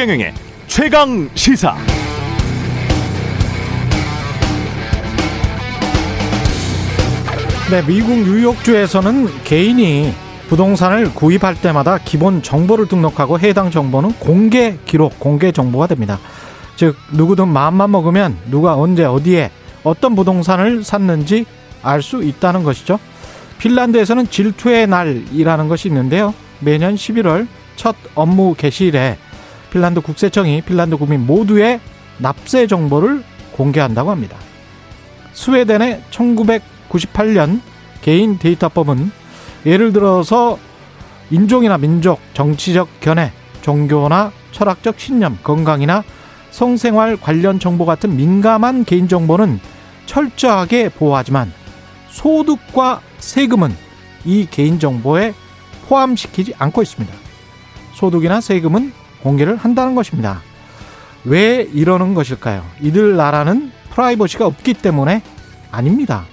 최경영의 최강 시사. 네, 미국 뉴욕주에서는 개인이 부동산을 구입할 때마다 기본 정보를 등록하고 해당 정보는 공개 기록, 공개 정보가 됩니다. 즉 누구든 마음만 먹으면 누가 언제 어디에 어떤 부동산을 샀는지 알 수 있다는 것이죠. 핀란드에서는 질투의 날이라는 것이 있는데요. 매년 11월 첫 업무 개시일에 핀란드 국세청이 핀란드 국민 모두의 납세 정보를 공개한다고 합니다. 스웨덴의 1998년 개인 데이터법은 예를 들어서 인종이나 민족, 정치적 견해, 종교나 철학적 신념, 건강이나 성생활 관련 정보 같은 민감한 개인정보는 철저하게 보호하지만 소득과 세금은 이 개인정보에 포함시키지 않고 있습니다. 소득이나 세금은 공개를 한다는 것입니다. 왜 이러는 것일까요? 이들 나라는 프라이버시가 없기 때문에 아닙니다.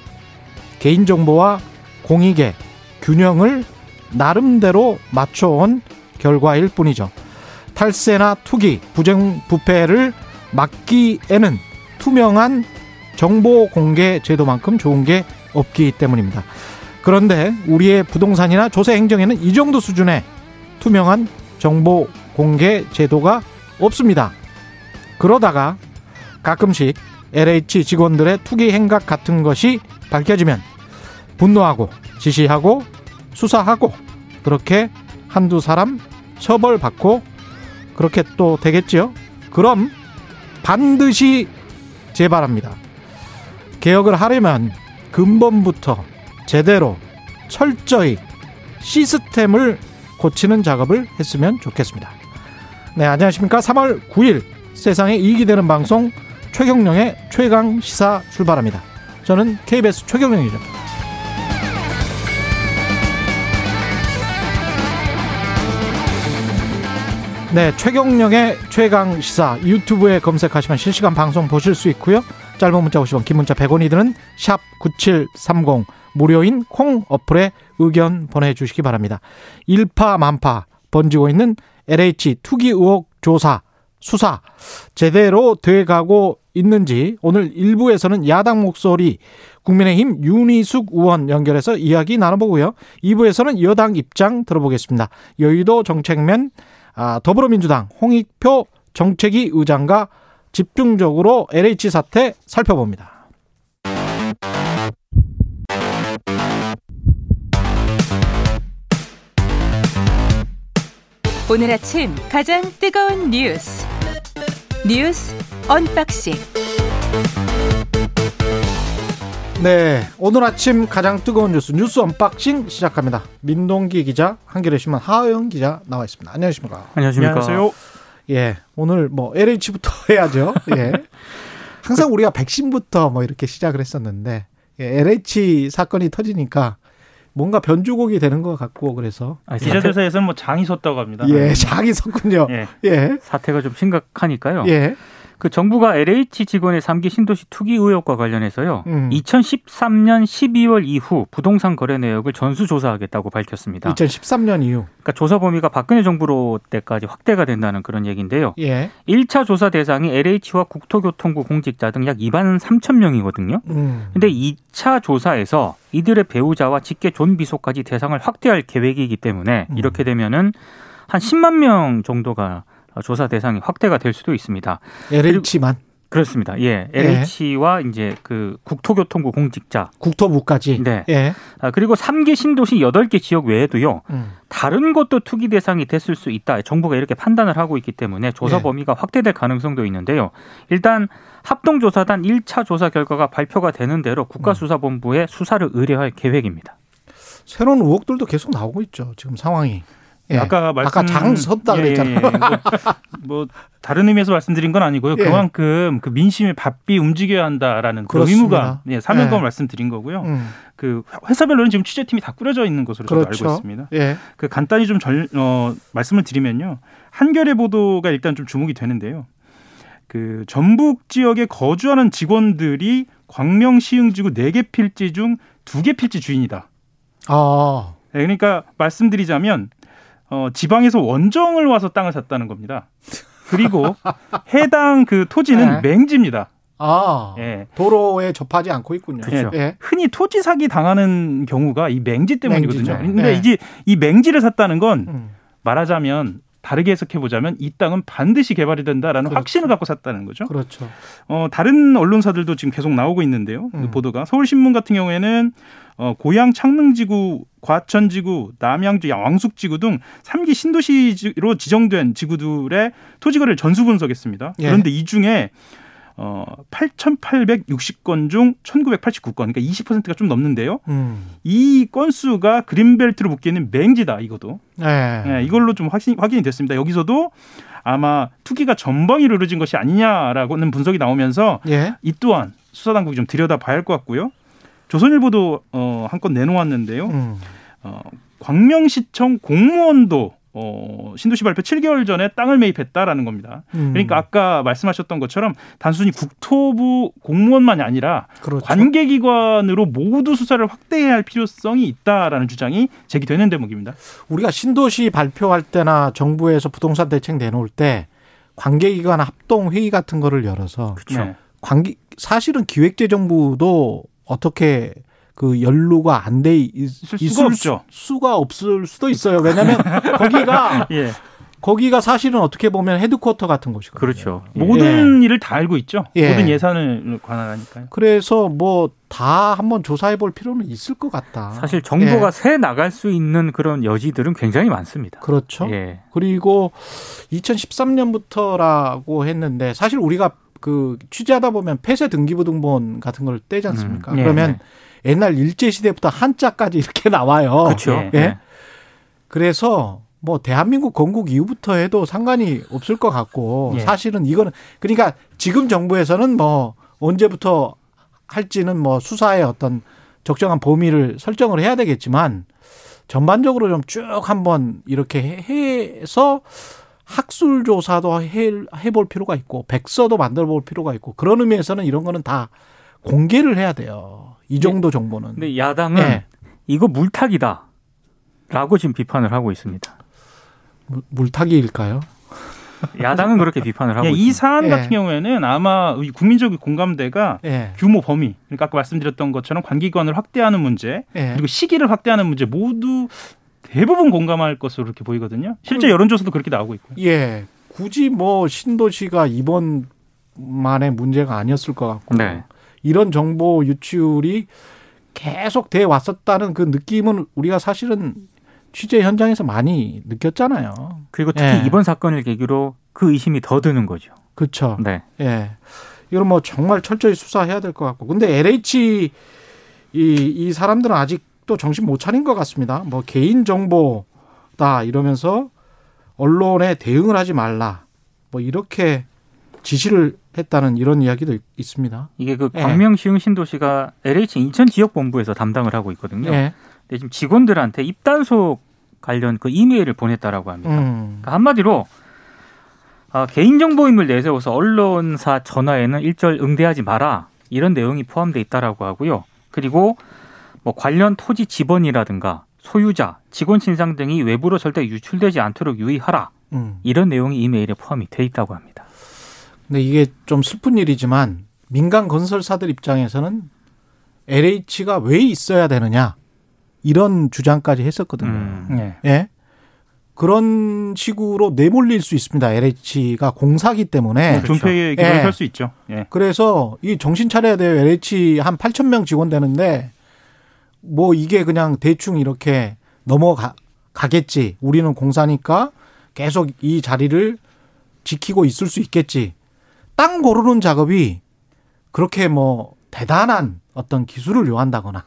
개인정보와 공익의 균형을 나름대로 맞춰온 결과일 뿐이죠. 탈세나 투기, 부정 부패를 막기에는 투명한 정보 공개 제도만큼 좋은 게 없기 때문입니다. 그런데 우리의 부동산이나 조세 행정에는 이 정도 수준의 투명한 정보 공개 제도가 없습니다. 그러다가 가끔씩 LH 직원들의 투기 행각 같은 것이 밝혀지면 분노하고 지시하고 수사하고 그렇게 한두 사람 처벌받고 그렇게 또 되겠죠. 그럼 반드시 재발합니다. 개혁을 하려면 근본부터 제대로 철저히 시스템을 고치는 작업을 했으면 좋겠습니다. 네, 안녕하십니까. 3월 9일 세상에 이익이 되는 방송 최경령의 최강 시사 출발합니다. 저는 KBS 최경령이죠. 네, 최경령의 최강 시사 유튜브에 검색하시면 실시간 방송 보실 수 있고요. 짧은 문자 50원, 긴 문자 100원이 드는 샵 9730 무료인 콩 어플에 의견 보내 주시기 바랍니다. 일파만파 번지고 있는 LH 투기 의혹 조사 수사 제대로 돼가고 있는지 오늘 일부에서는 야당 목소리 국민의힘 윤희숙 의원 연결해서 이야기 나눠보고요. 2부에서는 여당 입장 들어보겠습니다. 여의도 정책면 아, 더불어민주당 홍익표 정책위 의장과 집중적으로 LH 사태 살펴봅니다. 오늘 아침 가장 뜨거운 뉴스 뉴스 언박싱 네, 오늘 아침 가장 뜨거운 뉴스 뉴스 언박싱 시작합니다. 민동기 기자, 한겨레 신문 하어영 기자 나와 있습니다. 안녕하십니까? 안녕하십니까? 안녕하세요. 예, 오늘 뭐 LH부터 해야죠. 예. 항상 우리가 백신부터 뭐 이렇게 시작을 했었는데 예, LH 사건이 터지니까 뭔가 변주곡이 되는 것 같고 그래서 아니, 기자들 사태, 사이에서는 뭐 장이 섰다고 합니다. 예, 장이 섰군요. 예. 예. 사태가 좀 심각하니까요. 예. 그 정부가 LH 직원의 3기 신도시 투기 의혹과 관련해서요. 음. 2013년 12월 이후 부동산 거래 내역을 전수 조사하겠다고 밝혔습니다. 2013년 이후. 그러니까 조사 범위가 박근혜 정부로 때까지 확대가 된다는 그런 얘기인데요. 예. 1차 조사 대상이 LH와 국토교통부 공직자 등 약 2만 3천 명이거든요. 음. 근데 2차 조사에서 이들의 배우자와 직계 존비속까지 대상을 확대할 계획이기 때문에 음. 이렇게 되면은 한 10만 명 정도가 조사 대상이 확대가 될 수도 있습니다. LH만 그렇습니다. 예. LH와 이제 그 국토교통부 공직자. 국토부까지. 네. 예. 아, 그리고 3개 신도시 8개 지역 외에도요. 음. 다른 것도 투기 대상이 됐을 수 있다. 정부가 이렇게 판단을 하고 있기 때문에 조사 예. 범위가 확대될 가능성도 있는데요. 일단 합동조사단 1차 조사 결과가 발표가 되는 대로 국가수사본부에 수사를 의뢰할 계획입니다. 새로운 의혹들도 계속 나오고 있죠. 지금 상황이. 예. 아까 말씀 아까 장 섰다 예, 그랬잖아요. 예, 예. 뭐, 뭐 다른 의미에서 말씀드린 건 아니고요. 예. 그만큼 그 민심이 바삐 움직여야 한다라는 그. 의무감, 예, 사명감을 예. 말씀드린 거고요. 음. 그 회사별로는 지금 취재팀이 다 꾸려져 있는 것으로 그렇죠. 알고 있습니다. 예. 그 간단히 좀 절, 어, 말씀을 드리면요. 한겨레 보도가 일단 좀 주목이 되는데요. 그 전북 지역에 거주하는 직원들이 광명 시흥지구 4개 필지 중 2개 필지 주인이다. 아. 네, 그러니까 말씀드리자면 어, 지방에서 원정을 와서 땅을 샀다는 겁니다. 그리고 해당 그 토지는 네. 맹지입니다. 아, 예. 도로에 접하지 않고 있군요. 그렇죠. 예. 흔히 토지 사기 당하는 경우가 이 맹지 때문이거든요. 맹지죠. 근데 네. 이제 이 맹지를 샀다는 건 음. 말하자면 다르게 해석해 보자면 이 땅은 반드시 개발이 된다라는 그렇죠. 확신을 갖고 샀다는 거죠. 그렇죠. 어, 다른 언론사들도 지금 계속 나오고 있는데요. 그 음. 보도가 서울신문 같은 경우에는 어, 고양 창릉지구, 과천지구, 남양주 왕숙지구 등 3기 신도시로 지정된 지구들의 토지거래를 전수 분석했습니다. 예. 그런데 이 중에 어, 8,860건 중 1,989건, 그러니까 20%가 좀 넘는데요. 음. 이 건수가 그린벨트로 묶이는 맹지다, 이것도. 예. 예, 이걸로 좀 확신, 확인이 됐습니다. 여기서도 아마 투기가 전방위로 이루어진 것이 아니냐라고는 분석이 나오면서 예. 이 또한 수사 당국이 좀 들여다봐야 할 것 같고요. 조선일보도 어, 한 건 내놓았는데요. 음. 어, 광명시청 공무원도 어, 신도시 발표 7개월 전에 땅을 매입했다라는 겁니다. 음. 그러니까 아까 말씀하셨던 것처럼 단순히 국토부 공무원만이 아니라 그렇죠. 관계기관으로 모두 수사를 확대해야 할 필요성이 있다라는 주장이 제기되는 대목입니다. 우리가 신도시 발표할 때나 정부에서 부동산 대책 내놓을 때 관계기관 합동 회의 같은 거를 열어서 그렇죠. 네. 관계 사실은 기획재정부도 어떻게 그 연루가 안 돼 있을 수가 없죠. 수가 없을 수도 있어요. 왜냐하면 거기가 예. 거기가 사실은 어떻게 보면 헤드쿼터 같은 곳이거든요. 그렇죠. 예. 모든 일을 다 알고 있죠. 예. 모든 예산을 관할하니까요. 그래서 뭐 다 한번 조사해 볼 필요는 있을 것 같다. 사실 정보가 예. 새 나갈 수 있는 그런 여지들은 굉장히 많습니다. 그렇죠. 예. 그리고 2013년부터라고 했는데 사실 우리가 그 취재하다 보면 폐쇄 등기부등본 같은 걸 떼지 않습니까? 음, 예, 그러면 옛날 일제 시대부터 한자까지 이렇게 나와요. 그렇죠. 예. 예. 그래서 뭐 대한민국 건국 이후부터 해도 상관이 없을 것 같고 예. 사실은 이거는 그러니까 지금 정부에서는 뭐 언제부터 할지는 뭐 수사의 어떤 적정한 범위를 설정을 해야 되겠지만 전반적으로 좀 쭉 한번 이렇게 해- 해서 학술 조사도 해, 해볼 필요가 있고 백서도 만들어 볼 필요가 있고 그런 의미에서는 이런 거는 다 공개를 해야 돼요. 이 정도 정보는. 근데 야당은 예. 이거 물타기다. 라고 지금 비판을 하고 있습니다. 물- 물타기일까요? 야당은 그렇게 비판을 하고 예, 이 있습니다. 사안 예. 같은 경우에는 아마 이 국민적 공감대가 예. 규모 범위, 그러니까 아까 말씀드렸던 것처럼 관기관을 확대하는 문제, 예. 그리고 시기를 확대하는 문제 모두 대부분 공감할 것으로 이렇게 보이거든요. 실제 여론조사도 그렇게 나오고 있고요. 예. 굳이 뭐 신도시가 이번 만의 문제가 아니었을 것 같고 네. 이런 정보 유출이 계속 돼 왔었다는 그 느낌은 우리가 사실은 취재 현장에서 많이 느꼈잖아요. 그리고 특히 예. 이번 사건을 계기로 그 의심이 더 드는 거죠. 그렇죠. 네. 예. 이건 뭐 정말 철저히 수사해야 될 것 같고. 근데 LH 이, 이 사람들은 아직 도 정신 못 차린 것 같습니다. 뭐 개인 정보다 이러면서 언론에 대응을 하지 말라. 뭐 이렇게 지시를 했다는 이런 이야기도 있- 있습니다. 이게 그 예. 광명시흥 신도시가 LH 인천 지역 본부에서 담당을 하고 있거든요. 예. 근데 지금 직원들한테 입단속 관련 그 이메일을 보냈다라고 합니다. 음. 그러니까 한마디로 아, 개인정보임을 내세워서 언론사 전화에는 일절 응대하지 마라 이런 내용이 포함되어 있다라고 하고요. 그리고 뭐 관련 토지 지번이라든가 소유자, 직원 신상 등이 외부로 절대 유출되지 않도록 유의하라 음. 이런 내용이 이 메일에 포함이 돼 있다고 합니다. 근데 이게 좀 슬픈 일이지만 민간 건설사들 입장에서는 LH가 왜 있어야 되느냐 이런 주장까지 했었거든요. 음. 예. 예. 그런 식으로 내몰릴 수 있습니다. LH가 공사기 때문에. 존폐의 기록을 예. 할수 있죠. 예. 그래서 이 정신 차려야 돼요. LH 한 8천 명 직원 되는데 뭐 이게 그냥 대충 이렇게 넘어가겠지. 우리는 공사니까 계속 이 자리를 지키고 있을 수 있겠지. 땅 고르는 작업이 그렇게 뭐 대단한 어떤 기술을 요한다거나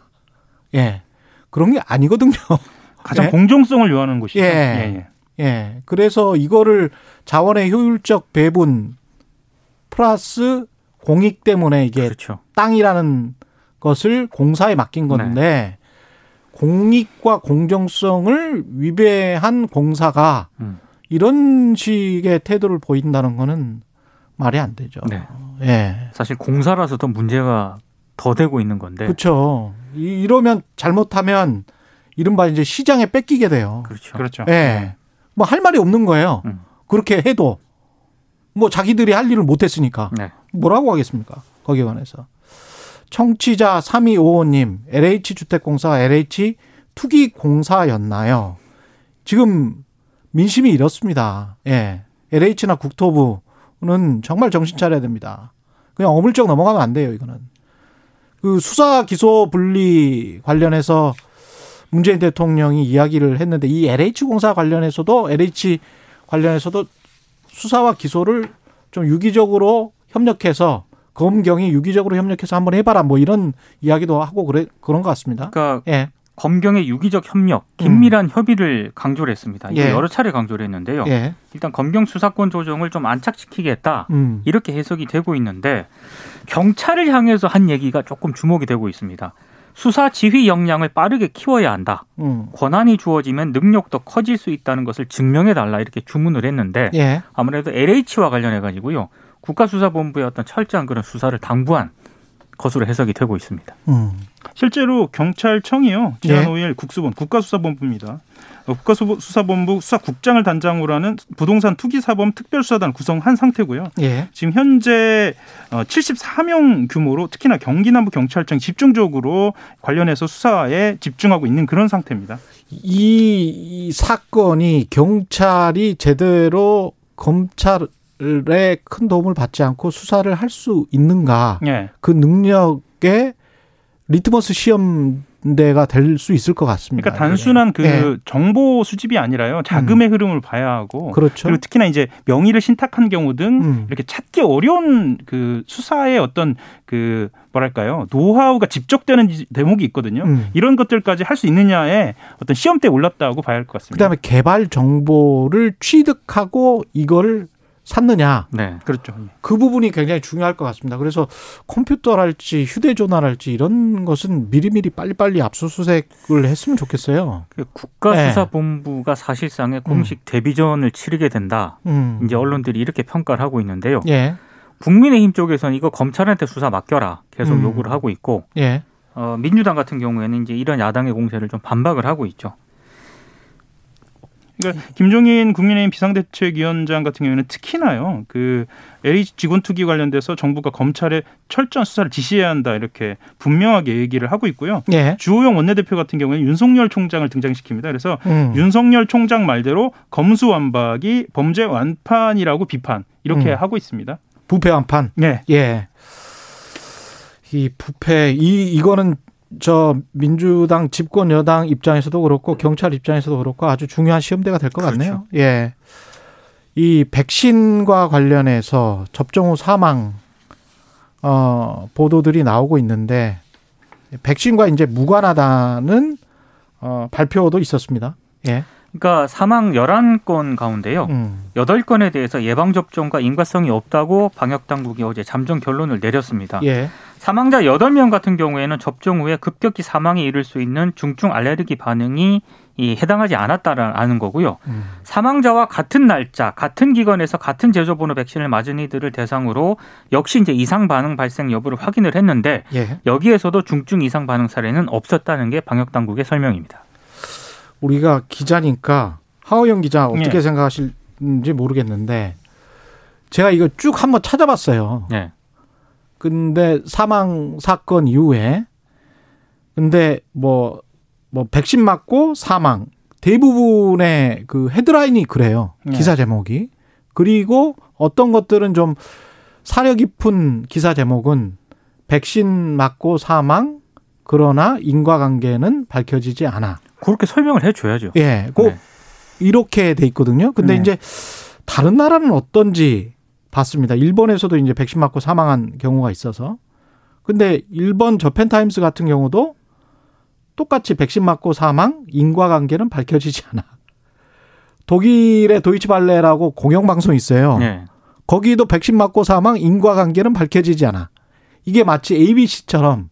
예. 그런 게 아니거든요. 가장 예? 공정성을 요하는 곳이죠. 예. 예, 예. 예. 그래서 이거를 자원의 효율적 배분 플러스 공익 때문에 이게 그렇죠. 땅이라는 것을 공사에 맡긴 건데 공익과 공정성을 위배한 공사가 음. 이런 식의 태도를 보인다는 거는 말이 안 되죠. 네. 예. 사실 공사라서 더 문제가 더 되고 있는 건데. 그렇죠. 이- 이러면 잘못하면 이른바 이제 시장에 뺏기게 돼요. 그렇죠. 그렇죠. 예. 뭐할 말이 없는 거예요. 음. 그렇게 해도. 뭐 자기들이 할 일을 못 했으니까 네. 뭐라고 하겠습니까? 거기에 관해서. 청취자 3255님, LH주택공사가 LH 투기공사였나요? 지금 민심이 이렇습니다. 예. LH나 국토부는 정말 정신 차려야 됩니다. 그냥 어물쩍 넘어가면 안 돼요, 이거는. 그 수사 기소 분리 관련해서 문재인 대통령이 이야기를 했는데 이 LH 공사 관련해서도 LH 관련해서도 수사와 기소를 좀 유기적으로 협력해서 검경이 유기적으로 협력해서 한번 해봐라 뭐 이런 이야기도 하고 그래 그런 것 같습니다. 그러니까 예, 검경의 유기적 협력, 긴밀한 협의를 강조를 했습니다. 이거 예. 여러 차례 강조를 했는데요. 예, 일단 검경 수사권 조정을 좀 안착시키겠다. 음, 이렇게 해석이 되고 있는데 경찰을 향해서 한 얘기가 조금 주목이 되고 있습니다. 수사 지휘 역량을 빠르게 키워야 한다. 음, 권한이 주어지면 능력도 커질 수 있다는 것을 증명해 달라 이렇게 주문을 했는데 예, 아무래도 LH와 관련해 가지고요. 국가수사본부의 어떤 철저한 그런 수사를 당부한 것으로 해석이 되고 있습니다. 음, 실제로 경찰청이요 지난 예. 5일 국수본 국가수사본부입니다. 어, 국가수사본부 수사국장을 단장으로 하는 부동산 투기사범 특별수사단 구성한 상태고요. 예, 지금 현재 74명 규모로 특히나 경기 남부 경찰청 집중적으로 관련해서 수사에 집중하고 있는 그런 상태입니다. 이, 이 사건이 경찰이 제대로 검찰의 큰 도움을 받지 않고 수사를 할 수 있는가? 예. 그 능력의 리트머스 시험대가 될 수 있을 것 같습니다. 그러니까 단순한 그 예. 정보 수집이 아니라요. 자금의 흐름을 봐야 하고 그렇죠. 그리고 특히나 이제 명의를 신탁한 경우 등 음. 이렇게 찾기 어려운 그 수사의 어떤 그 뭐랄까요 노하우가 집적되는 대목이 있거든요. 음. 이런 것들까지 할 수 있느냐에 어떤 시험대에 올랐다고 봐야 할 것 같습니다. 그다음에 개발 정보를 취득하고 이걸 샀느냐 네. 그렇죠. 그 부분이 굉장히 중요할 것 같습니다. 그래서 컴퓨터랄지 휴대전화랄지 이런 것은 미리미리 빨리빨리 압수수색을 했으면 좋겠어요. 그 국가수사본부가 사실상의 공식 데뷔전을 치르게 된다. 음. 이제 언론들이 이렇게 평가를 하고 있는데요. 예, 국민의힘 쪽에서는 이거 검찰한테 수사 맡겨라 계속 음. 요구를 하고 있고 예, 어, 민주당 같은 경우에는 이제 이런 야당의 공세를 좀 반박을 하고 있죠. 그러니까 김종인 국민의힘 비상대책위원장 같은 경우에는 특히나요 그 LH 직원 투기 관련돼서 정부가 검찰에 철저한 수사를 지시해야 한다 이렇게 분명하게 얘기를 하고 있고요. 예. 주호영 원내대표 같은 경우에는 윤석열 총장을 등장시킵니다. 그래서 음. 윤석열 총장 말대로 검수완박이 범죄 완판이라고 비판 이렇게 음. 하고 있습니다. 부패 완판. 네. 예. 이 부패 이 이거는 저 민주당 집권 여당 입장에서도 그렇고 경찰 입장에서도 그렇고 아주 중요한 시험대가 될것 그렇죠. 같네요. 예. 이 백신과 관련해서 접종 후 사망 어 보도들이 나오고 있는데 백신과 이제 무관하다는 어 발표도 있었습니다. 예. 그러니까 사망 11건 가운데요. 음. 8건에 대해서 예방 접종과 인과성이 없다고 방역 당국이 어제 잠정 결론을 내렸습니다. 예. 사망자 8명 같은 경우에는 접종 후에 급격히 사망에 이를 수 있는 중증 알레르기 반응이 이 해당하지 않았다라는 거고요. 음. 사망자와 같은 날짜, 같은 기관에서 같은 제조번호 백신을 맞은 이들을 대상으로 역시 이제 이상 반응 발생 여부를 확인을 했는데 예. 여기에서도 중증 이상 반응 사례는 없었다는 게 방역 당국의 설명입니다. 우리가 기자니까 하호영 기자 어떻게 예. 생각하실지 모르겠는데 제가 이거 쭉 한번 찾아봤어요. 네. 근데 사망 사건 이후에 근데 뭐뭐 백신 맞고 사망 대부분의 그 헤드라인이 그래요. 네. 기사 제목이. 그리고 어떤 것들은 좀 사려 깊은 기사 제목은 백신 맞고 사망 그러나 인과관계는 밝혀지지 않아. 그렇게 설명을 해 줘야죠. 예, 꼭 네. 이렇게 돼 있거든요. 근데 네. 이제 다른 나라는 어떤지 봤습니다. 일본에서도 이제 백신 맞고 사망한 경우가 있어서. 근데 일본 저펜타임스 같은 경우도 똑같이 백신 맞고 사망 인과관계는 밝혀지지 않아. 독일의 도이치발레라고 공영방송이 있어요. 네. 거기도 백신 맞고 사망 인과관계는 밝혀지지 않아. 이게 마치 ABC처럼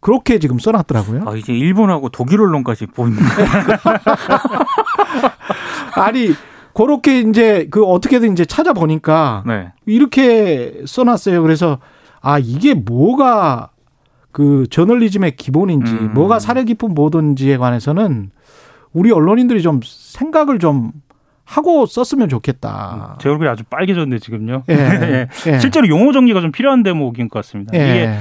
그렇게 지금 써놨더라고요. 아, 이제 일본하고 독일 언론까지 보는 아니 그렇게 이제 그 어떻게든 이제 찾아보니까 네. 이렇게 써놨어요. 그래서 아 이게 뭐가 그 저널리즘의 기본인지 음. 뭐가 사려 깊은 보도인지에 관해서는 우리 언론인들이 좀 생각을 좀 하고 썼으면 좋겠다. 제 얼굴이 아주 빨개졌는데 지금요. 예. 예. 예. 실제로 용어 정리가 좀 필요한 대목인 것 같습니다. 이게 예.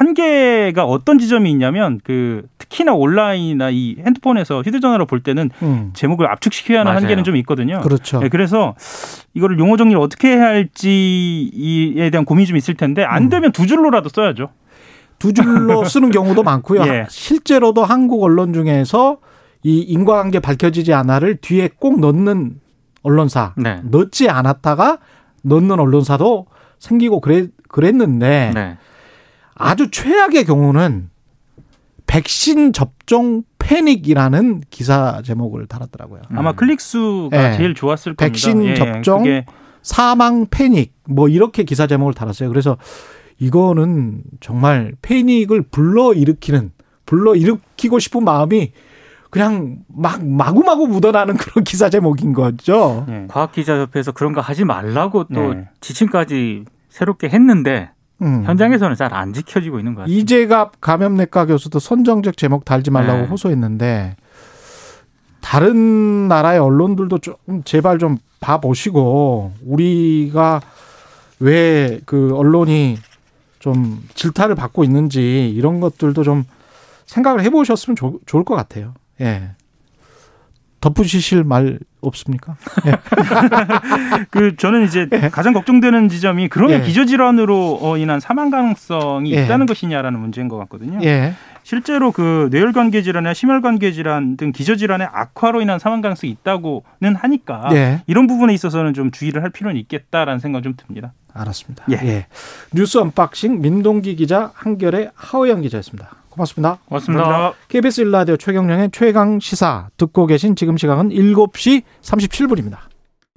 한계가 어떤 지점이 있냐면 그 특히나 온라인이나 이 핸드폰에서 휴대전화로 볼 때는 음. 제목을 압축시켜야 하는 맞아요. 한계는 좀 있거든요. 그렇죠. 예, 그래서 이거를 용어 정리를 어떻게 해야 할지에 대한 고민이 좀 있을 텐데 안 음. 되면 두 줄로라도 써야죠. 두 줄로 쓰는 경우도 많고요. 예. 실제로도 한국 언론 중에서 이 인과관계 밝혀지지 않아를 뒤에 꼭 넣는 언론사, 네. 넣지 않았다가 넣는 언론사도 생기고 그랬, 그랬는데 네. 아주 최악의 경우는 백신 접종 패닉이라는 기사 제목을 달았더라고요. 아마 음. 클릭 수가 예. 제일 좋았을 겁니다. 백신 예, 접종 그게 사망 패닉 뭐 이렇게 기사 제목을 달았어요. 그래서 이거는 정말 패닉을 불러 일으키는 불러 일으키고 싶은 마음이 그냥 막 마구마구 묻어나는 그런 기사 제목인 거죠. 예. 과학기자협회에서 그런 거 하지 말라고 또 네. 지침까지 새롭게 했는데 음. 현장에서는 잘 안 지켜지고 있는 것 같습니다. 이재갑 감염내과 교수도 선정적 제목 달지 말라고 네. 호소했는데 다른 나라의 언론들도 좀 제발 좀 봐보시고 우리가 왜 그 언론이 좀 질타를 받고 있는지 이런 것들도 좀 생각을 해보셨으면 좋, 좋을 것 같아요. 예. 덧붙이실 말 없습니까? 그 저는 이제 예. 가장 걱정되는 지점이 그러면 예. 기저질환으로 어, 인한 사망 가능성이 예. 있다는 것이냐라는 문제인 것 같거든요. 예. 실제로 그 뇌혈관계 질환이나 심혈관계 질환 등 기저질환의 악화로 인한 사망 가능성이 있다고는 하니까 예. 이런 부분에 있어서는 좀 주의를 할 필요는 있겠다라는 생각 좀 듭니다. 알았습니다. 예. 예. 뉴스 언박싱 민동기 기자 한겨레 하어영 기자였습니다. 고맙습니다. 고맙습니다. KBS 1라디오 최경영의 최강 시사 듣고 계신 지금 시각은 7시 37분입니다.